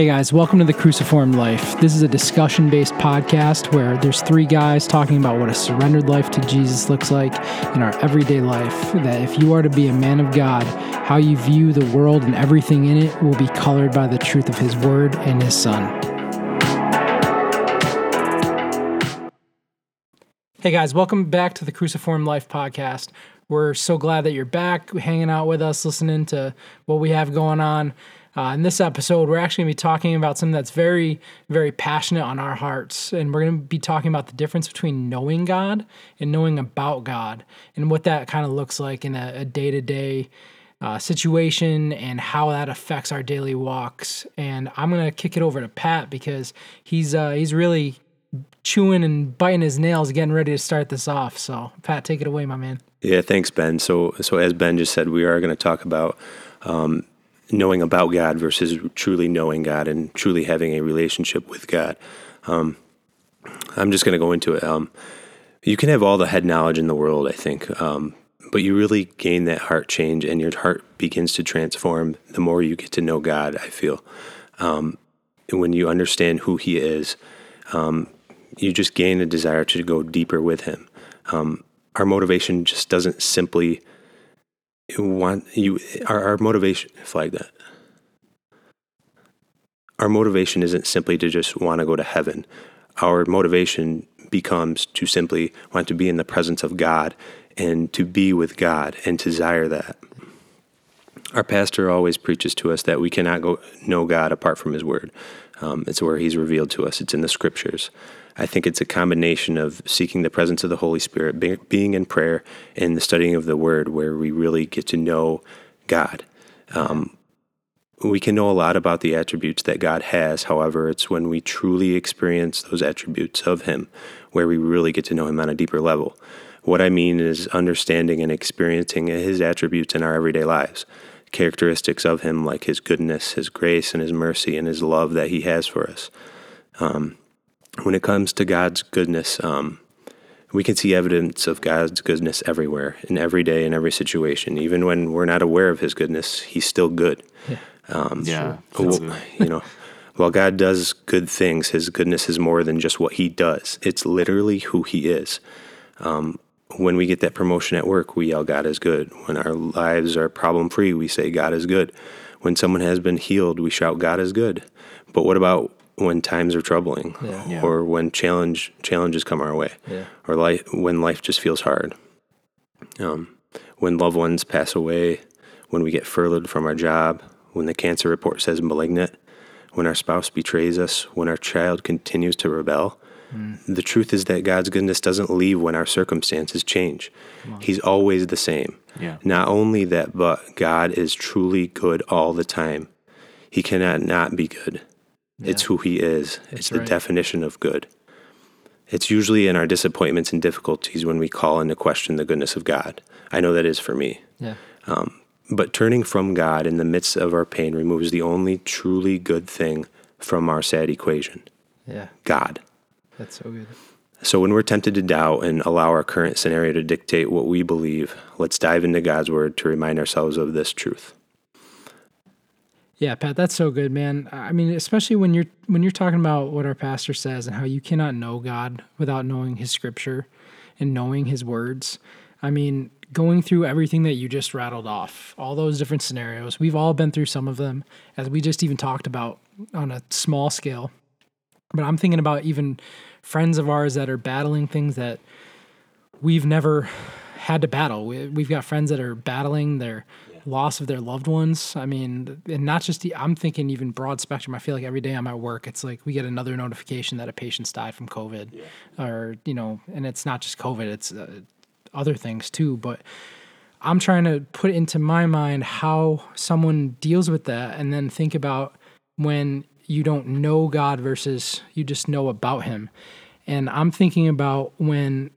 Hey guys, welcome to the Cruciform Life. This is a discussion based podcast where there's three guys talking about what a surrendered life to Jesus looks like in our everyday life. That if you are to be a man of God, how you view the world and everything in it will be colored by the truth of His Word and His Son. Hey guys, welcome back to the Cruciform Life podcast. We're so glad that you're back, hanging out with us, listening to what we have going on. Uh, in this episode, we're actually going to be talking about something that's very, very passionate on our hearts. And we're going to be talking about the difference between knowing God and knowing about God and what that kind of looks like in a day to day situation and how that affects our daily walks. And I'm going to kick it over to Pat because he's uh, he's really chewing and biting his nails, getting ready to start this off. So, Pat, take it away, my man. Yeah, thanks, Ben. So, so as Ben just said, we are going to talk about um, knowing about God versus truly knowing God and truly having a relationship with God. Um, I'm just going to go into it. Um, you can have all the head knowledge in the world, I think, um, but you really gain that heart change and your heart begins to transform the more you get to know God, I feel. Um, when you understand who He is, um, you just gain a desire to go deeper with Him. Um, our motivation just doesn't simply want you our, our motivation flag that. Our motivation isn't simply to just want to go to heaven. Our motivation becomes to simply want to be in the presence of god and to be with god and desire that. Our pastor always preaches to us that we cannot go know god apart from his word. Um, it's where he's revealed to us. It's in the scriptures I think it's a combination of seeking the presence of the Holy Spirit, be, being in prayer, and the studying of the Word, where we really get to know God. Um, we can know a lot about the attributes that God has. However, it's when we truly experience those attributes of Him where we really get to know Him on a deeper level. What I mean is understanding and experiencing His attributes in our everyday lives, characteristics of Him like His goodness, His grace, and His mercy, and His love that He has for us. Um, when it comes to God's goodness, um, we can see evidence of God's goodness everywhere, in every day, in every situation. Even when we're not aware of His goodness, He's still good. Yeah. Um, yeah well, you know, while God does good things, His goodness is more than just what He does. It's literally who He is. Um, when we get that promotion at work, we yell, God is good. When our lives are problem free, we say, God is good. When someone has been healed, we shout, God is good. But what about when times are troubling yeah. or when challenge challenges come our way yeah. or life when life just feels hard um, when loved ones pass away when we get furloughed from our job when the cancer report says malignant when our spouse betrays us when our child continues to rebel mm. the truth is that god's goodness doesn't leave when our circumstances change he's always the same yeah. not only that but god is truly good all the time he cannot not be good yeah. It's who he is. That's it's the right. definition of good. It's usually in our disappointments and difficulties when we call into question the goodness of God. I know that is for me. Yeah. Um, but turning from God in the midst of our pain removes the only truly good thing from our sad equation. Yeah. God. That's so good. So when we're tempted to doubt and allow our current scenario to dictate what we believe, let's dive into God's word to remind ourselves of this truth. Yeah, Pat, that's so good, man. I mean, especially when you're when you're talking about what our pastor says and how you cannot know God without knowing his scripture and knowing his words. I mean, going through everything that you just rattled off, all those different scenarios. We've all been through some of them as we just even talked about on a small scale. But I'm thinking about even friends of ours that are battling things that we've never had to battle. We, have got friends that are battling their loss of their loved ones. I mean, and not just the, I'm thinking even broad spectrum. I feel like every day I'm at work, it's like we get another notification that a patient's died from COVID, yeah. or you know, and it's not just COVID, it's uh, other things too. But I'm trying to put into my mind how someone deals with that, and then think about when you don't know God versus you just know about Him. And I'm thinking about when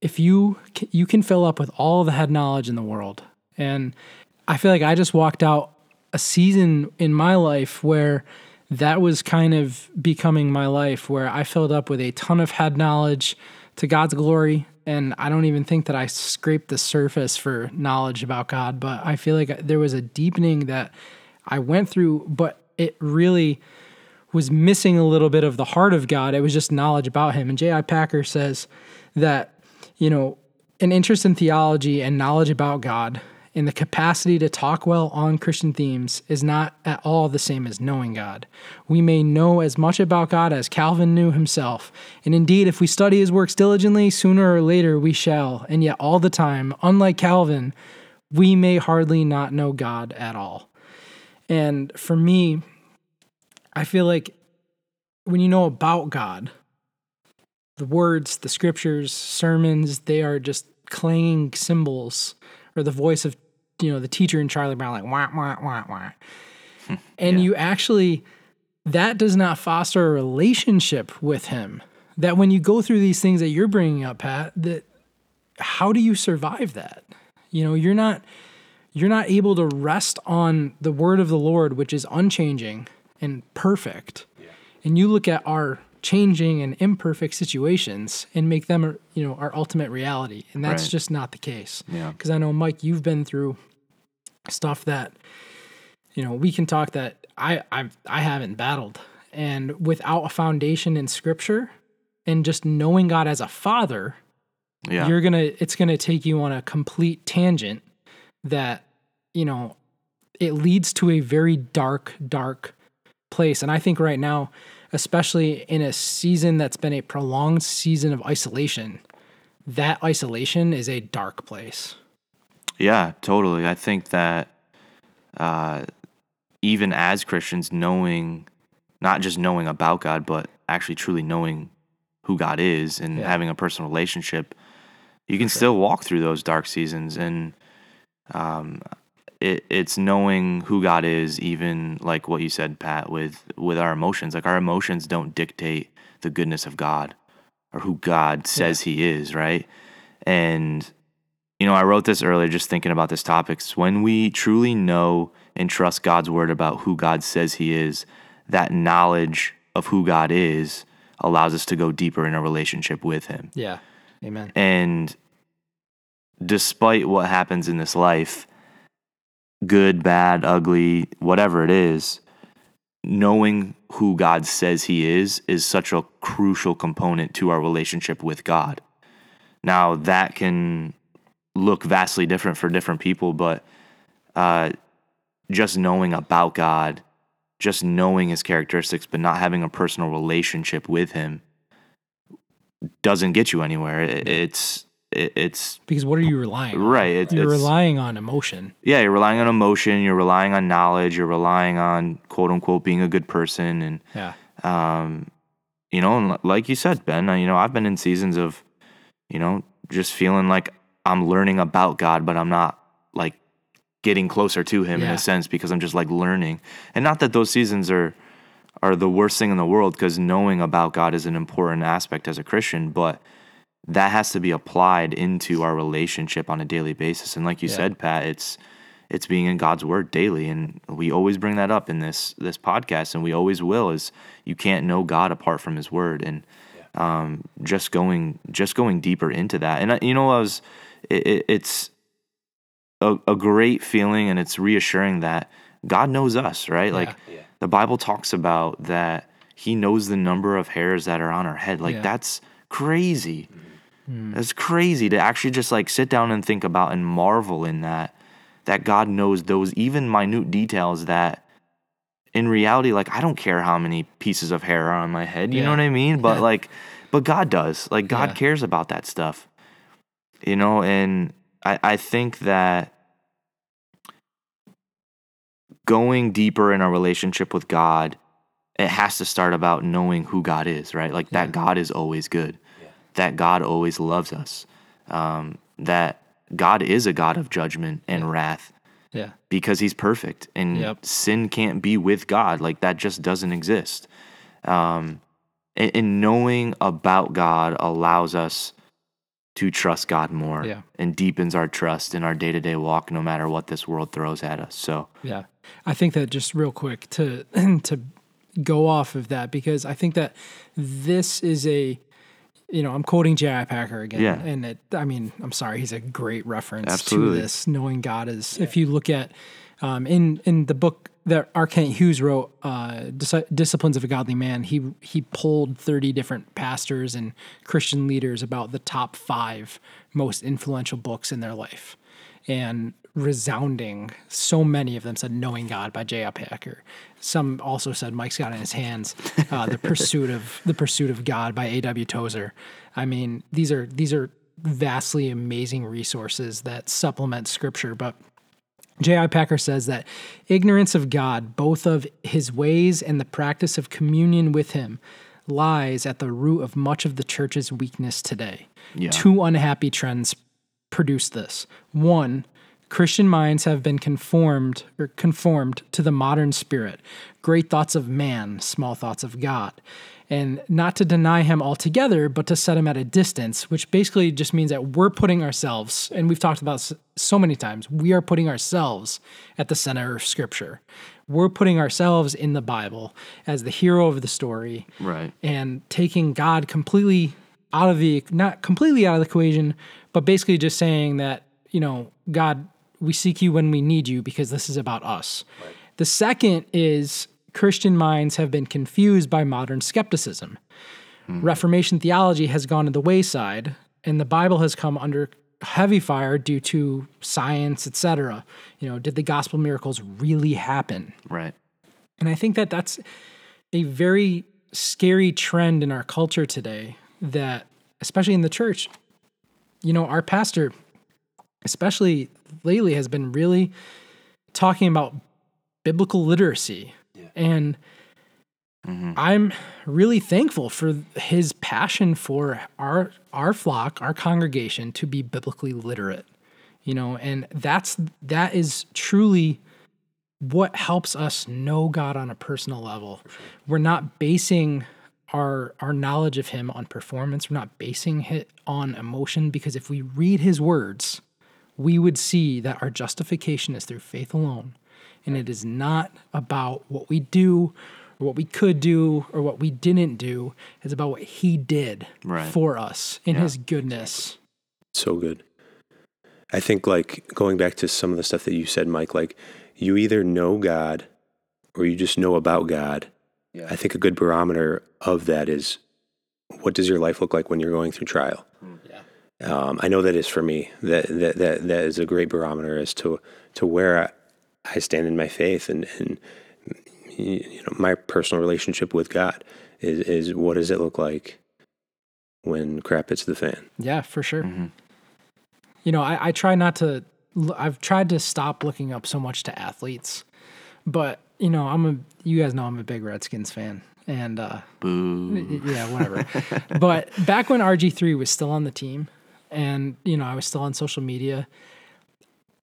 if you you can fill up with all the head knowledge in the world and I feel like I just walked out a season in my life where that was kind of becoming my life, where I filled up with a ton of head knowledge to God's glory. And I don't even think that I scraped the surface for knowledge about God, but I feel like there was a deepening that I went through, but it really was missing a little bit of the heart of God. It was just knowledge about him. And J.I. Packer says that, you know, an interest in theology and knowledge about God and the capacity to talk well on Christian themes is not at all the same as knowing God. We may know as much about God as Calvin knew himself, and indeed, if we study his works diligently, sooner or later we shall, and yet all the time, unlike Calvin, we may hardly not know God at all. And for me, I feel like when you know about God, the words, the scriptures, sermons, they are just clanging cymbals or the voice of you know the teacher in Charlie Brown like wah wah wah wah. and yeah. you actually that does not foster a relationship with him. That when you go through these things that you're bringing up, Pat, that how do you survive that? You know, you're not you're not able to rest on the word of the Lord, which is unchanging and perfect. Yeah. And you look at our changing and imperfect situations and make them you know our ultimate reality. And that's right. just not the case. Yeah. Because i know mike you've been through stuff that you know we can talk that i i i haven't battled. And without a foundation in scripture and just knowing god as a father yeah. you're gonna it's gonna take you on a complete tangent that you know it leads to a very dark dark place. And i think right now especially in a season that's been a prolonged season of isolation, that isolation is a dark place. Yeah, totally. I think that uh, even as Christians, knowing, not just knowing about God, but actually truly knowing who God is and yeah. having a personal relationship, you can still walk through those dark seasons. And um, it, it's knowing who God is, even like what you said, Pat, with with our emotions. Like our emotions don't dictate the goodness of God or who God says yeah. He is, right? And you know, I wrote this earlier, just thinking about this topic. When we truly know and trust God's word about who God says He is, that knowledge of who God is allows us to go deeper in a relationship with Him. Yeah, Amen. And despite what happens in this life, good, bad, ugly, whatever it is, knowing who God says He is is such a crucial component to our relationship with God. Now, that can look vastly different for different people, but uh, just knowing about God, just knowing His characteristics, but not having a personal relationship with Him doesn't get you anywhere. It's it, it's because what are you relying on? Right. It, you're relying on emotion. Yeah, you're relying on emotion. You're relying on knowledge. You're relying on quote unquote being a good person. And yeah, um, you know, and like you said, Ben, you know, I've been in seasons of, you know, just feeling like I'm learning about God, but I'm not like getting closer to Him yeah. in a sense because I'm just like learning. And not that those seasons are are the worst thing in the world because knowing about God is an important aspect as a Christian, but that has to be applied into our relationship on a daily basis. And like you yeah. said, Pat, it's it's being in God's word daily. And we always bring that up in this this podcast and we always will is you can't know God apart from his word. And yeah. um, just going just going deeper into that. And you know, I was it, it, it's a, a, great feeling and it's reassuring that God knows us, right? Yeah. Like the Bible talks about that he knows the number of hairs that are on our head. Like that's crazy. Mm-hmm Mm. It's crazy to actually just like sit down and think about and marvel in that that God knows those even minute details that in reality like I don't care how many pieces of hair are on my head, you yeah. know what I mean? But like but God does. Like God yeah. cares about that stuff. You know, and I I think that going deeper in our relationship with God it has to start about knowing who God is, right? Like that God is always good that God always loves us, um, that God is a God of judgment and yeah. wrath. Yeah. Because he's perfect and yep. sin can't be with God. Like that just doesn't exist. Um, and, and, knowing about God allows us to trust God more yeah. and deepens our trust in our day to day walk, no matter what this world throws at us. So, yeah, I think that just real quick to, to go off of that, because I think that this is a, you know, I'm quoting J.I. Packer again. Yeah. And it, I mean, I'm sorry, he's a great reference Absolutely. to this, knowing God is. If you look at um, in in the book that R. Kent Hughes wrote, uh, Dis- Disciplines of a Godly Man, he he pulled 30 different pastors and Christian leaders about the top five most influential books in their life, and resounding, so many of them said "Knowing God" by J.I. Packer. Some also said Mike's got in his hands uh, the pursuit of the pursuit of God by A.W. Tozer. I mean, these are these are vastly amazing resources that supplement Scripture, but J.I. Packer says that ignorance of God, both of his ways and the practice of communion with him, lies at the root of much of the church's weakness today. Yeah. Two unhappy trends produce this. One, Christian minds have been conformed or conformed to the modern spirit, great thoughts of man, small thoughts of God. And not to deny him altogether, but to set him at a distance, which basically just means that we're putting ourselves, and we've talked about so many times, we are putting ourselves at the center of Scripture. We're putting ourselves in the Bible as the hero of the story Right. and taking God completely out of the not completely out of the equation, but basically just saying that, you know, God, we seek you when we need you because this is about us. The second is Christian minds have been confused by modern skepticism. Hmm. Reformation theology has gone to the wayside, and the Bible has come under heavy fire due to science, etc. You know, did the gospel miracles really happen? Right. And I think that that's a very scary trend in our culture today that especially in the church you know our pastor especially lately has been really talking about biblical literacy. And mm-hmm. i'm really thankful for his passion for our our flock our congregation to be biblically literate you know? And that's that is truly what helps us know God on a personal level. We're not basing our our knowledge of him on performance. We're not basing it on emotion because if we read his words, we would see that our justification is through faith alone. And it is not about what we do or what we could do or what we didn't do. It's about what he did Right. for us in his goodness. so good. I think like going back to some of the stuff that you said, Mike, like you either know God or you just know about God. I think a good barometer of that is what does your life look like when you're going through trial? Hmm. Um, I know that is for me. That, that that that is a great barometer as to to where I, I stand in my faith and and you know my personal relationship with God is is what does it look like when crap hits the fan? Yeah, for sure. You know, I, I try not to. I've tried to stop looking up so much to athletes, but you know, I'm a. You guys know I'm a big Redskins fan, and uh, Boo. yeah, whatever. but back when RG three was still on the team, and you know, I was still on social media.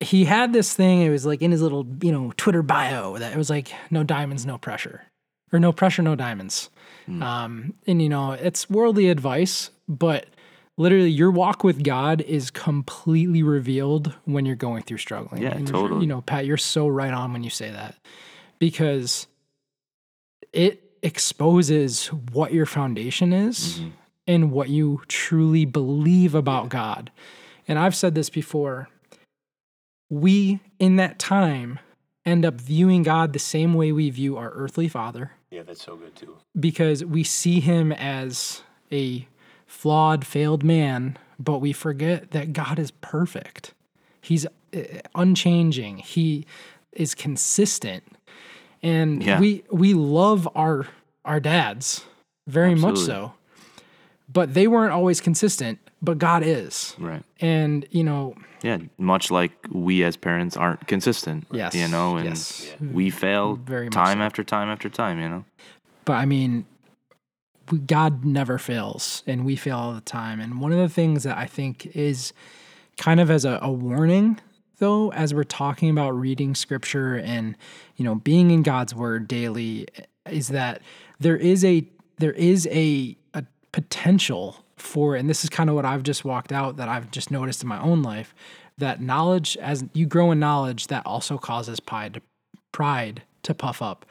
He had this thing. It was like in his little, you know, Twitter bio that it was like, "No diamonds, no pressure," or "No pressure, no diamonds." Um, and you know, it's worldly advice, but literally, your walk with God is completely revealed when you're going through struggling. Yeah, And, totally. You know, Pat, you're so right on when you say that because it exposes what your foundation is and what you truly believe about God. And I've said this before. We, in that time, end up viewing God the same way we view our earthly father Yeah, that's so good too. because we see him as a flawed, failed man, but we forget that God is perfect. He's uh, unchanging. He is consistent. And Yeah. we we love our our dads very much so. But they weren't always consistent, but God is. Right. And, you know, Yeah. Much like we as parents aren't consistent. Yes, You know, and yes. we fail Very time so. after time after time, you know? But I mean, we, God never fails, and we fail all the time. And one of the things that I think is kind of as a, a warning, though, as we're talking about reading scripture and you know being in God's word daily, is that there is a there is a potential for, and this is kind of what I've just walked out that I've just noticed in my own life, that knowledge as you grow in knowledge, that also causes pride to pride to puff up.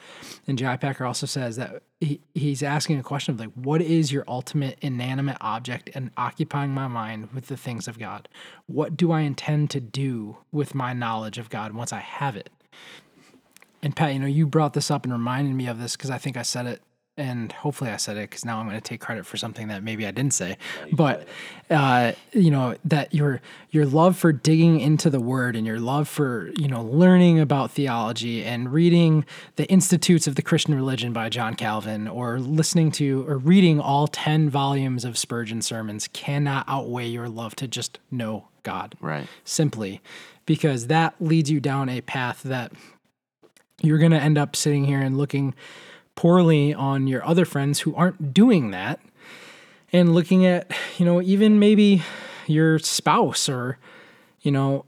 And J.I. Packer also says that he, he's asking a question of like, what is your ultimate inanimate object and occupying my mind with the things of God? What do I intend to do with my knowledge of God once I have it? And Pat, you know, you brought this up and reminded me of this because I think I said it and hopefully I said it because now I'm going to take credit for something that maybe I didn't say. But uh, you know that your your love for digging into the Word and your love for you know learning about theology and reading the Institutes of the Christian Religion by John Calvin or listening to or reading all ten volumes of Spurgeon sermons cannot outweigh your love to just know God. Right. Simply because that leads you down a path that you're going to end up sitting here and looking poorly on your other friends who aren't doing that and looking at, you know, even maybe your spouse or, you know,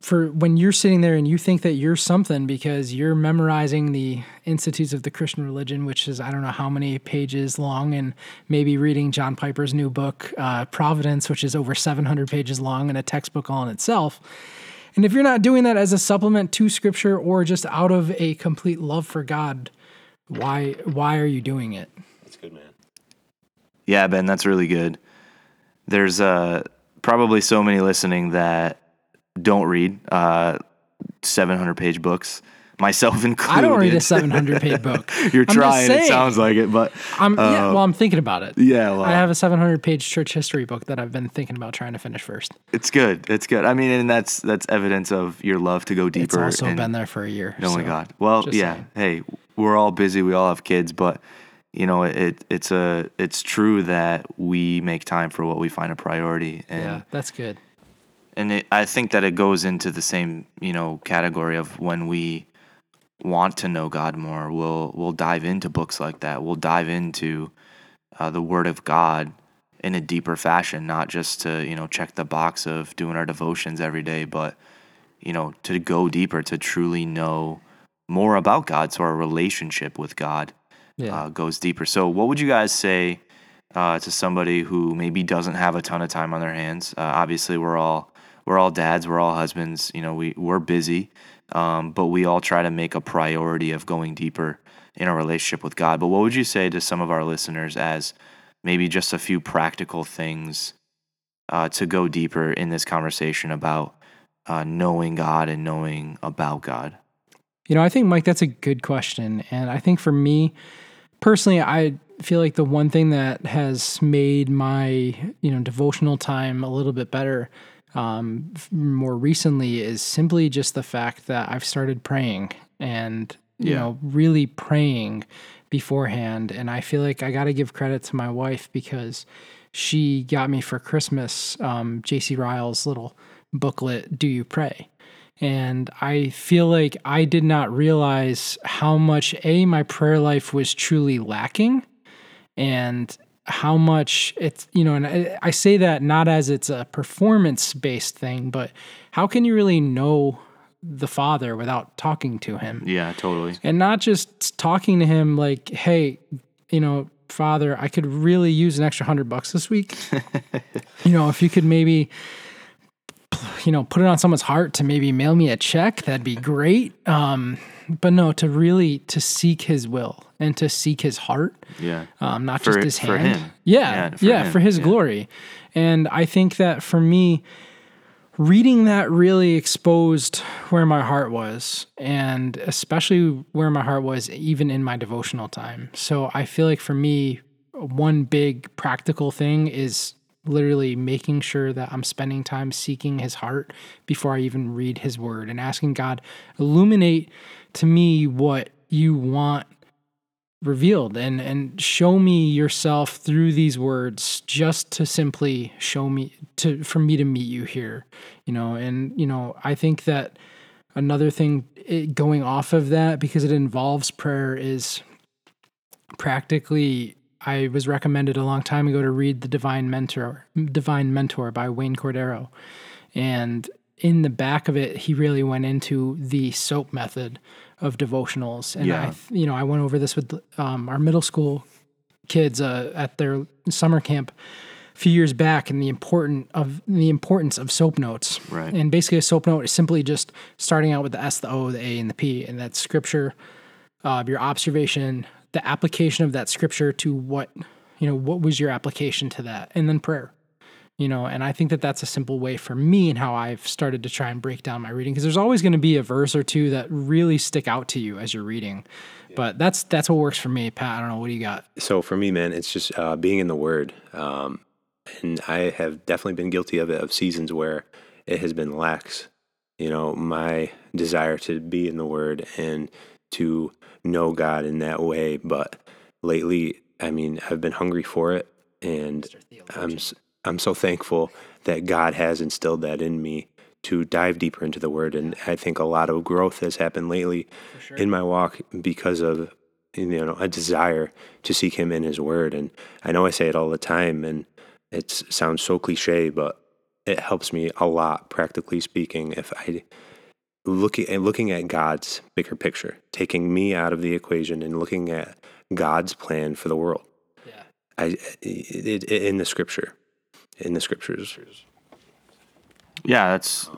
for when you're sitting there and you think that you're something because you're memorizing the Institutes of the Christian Religion, which is I don't know how many pages long, and maybe reading John Piper's new book, uh, Providence, which is over 700 pages long and a textbook all in itself. And if you're not doing that as a supplement to Scripture or just out of a complete love for God, why why are you doing it? That's good, man. Yeah, Ben, that's really good. There's uh, probably so many listening that don't read uh, 700 page books, myself included. I don't read a 700 page book. You're I'm trying. It sounds like it, but I'm yeah, uh, well, I'm thinking about it. yeah, well, I have a 700 page church history book that I've been thinking about trying to finish first. it's good. It's good. I mean, and that's that's evidence of your love to go deeper. It's also and been there for a year. knowing so God. Well, yeah. saying. Hey, we're all busy. We all have kids, but you know, it it's a it's true that we make time for what we find a priority, and Yeah, that's good. and it, I think that it goes into the same you know category of when we want to know God more, we'll we'll dive into books like that. We'll dive into uh, the Word of God in a deeper fashion, not just to you know check the box of doing our devotions every day, but you know to go deeper, to truly know more about God, so our relationship with God Yeah. uh, goes deeper. So, what would you guys say uh, to somebody who maybe doesn't have a ton of time on their hands? Uh, obviously, we're all we're all dads, we're all husbands. You know, we we're busy, um, but we all try to make a priority of going deeper in our relationship with God. But what would you say to some of our listeners as maybe just a few practical things uh, to go deeper in this conversation about uh, knowing God and knowing about God? You know, I think Mike, that's a good question, and I think for me personally, I feel like the one thing that has made my you know devotional time a little bit better um, more recently is simply just the fact that I've started praying and you Yeah. know really praying beforehand, and I feel like I got to give credit to my wife because she got me for Christmas um, J.C. Ryle's little booklet, "Do You Pray." And I feel like I did not realize how much A, my prayer life was truly lacking, and how much it's, you know, and I, I say that not as it's a performance based thing, but how can you really know the Father without talking to Him? Yeah, totally. and not just talking to him like, hey, you know, Father, I could really use an extra hundred bucks this week. you know, if you could maybe, you know, put it on someone's heart to maybe mail me a check, that'd be great. Um, but no, to really to seek His will and to seek His heart, Yeah. um, not For- just His hand. Yeah, Yeah, for yeah, for His yeah. glory. And I think that for me, reading that really exposed where my heart was and especially where my heart was even in my devotional time so i feel like for me one big practical thing is literally making sure that i'm spending time seeking his heart before i even read his word and asking god illuminate to me what you want revealed and and show me yourself through these words just to simply show me to for me to meet you here you know? And you know i think that another thing going off of that because it involves prayer is practically i was recommended a long time ago to read the divine mentor divine mentor by wayne Cordeiro and in the back of it he really went into the soap method of devotionals and Yeah. i you know i went over this with um, our middle school kids uh, at their summer camp a few years back and the important of the importance of soap notes Right. and basically a soap note is simply just starting out with the s the o the a and the p and that's scripture uh, your observation, the application of that scripture to what you know what was your application to that, and then prayer you know and i think that that's a simple way for me and how i've started to try and break down my reading because there's always going to be a verse or two that really stick out to you as you're reading. Yeah. but that's that's what works for me. Pat i don't know what do you got? So for me man it's just uh, being in the word um, and i have definitely been guilty of it of seasons where it has been lax you know my desire to be in the word and to know god in that way but lately i mean i've been hungry for it and i'm I'm so thankful that God has instilled that in me to dive deeper into the word. And I think a lot of growth has happened lately sure. in my walk because of you know a desire to seek him in his word. And I know I say it all the time and it sounds so cliche, but it helps me a lot, practically speaking, if I looking at looking at God's bigger picture, taking me out of the equation and looking at God's plan for the world. Yeah. I it, it, in the scripture in the scriptures. Yeah, that's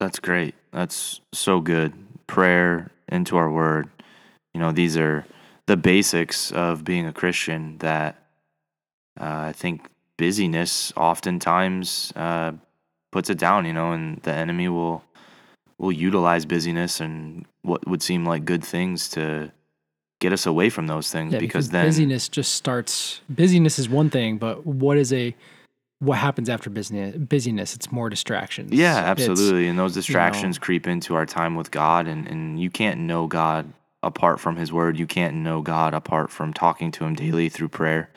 that's great. That's so good. Prayer into our word. You know, these are the basics of being a Christian that uh, I think busyness oftentimes uh, puts it down, you know, and the enemy will will utilize busyness and what would seem like good things to get us away from those things yeah, because, because then busyness just starts busyness is one thing, but what is a what happens after business busyness? It's more distractions. Yeah absolutely it's, and those distractions you know, creep into our time with god and, and you can't know god apart from his word. You can't know god apart from talking to him daily through prayer.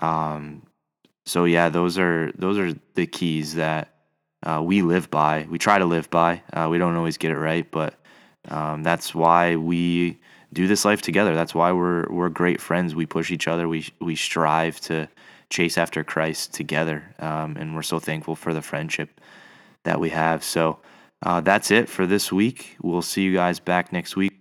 Um, so yeah those are those are the keys that uh, we live by we try to live by uh, we don't always get it right but um, that's why we do this life together that's why we're we're great friends we push each other we we strive to chase after Christ together. Um, and we're so thankful for the friendship that we have. So uh, that's it for this week. We'll see you guys back next week.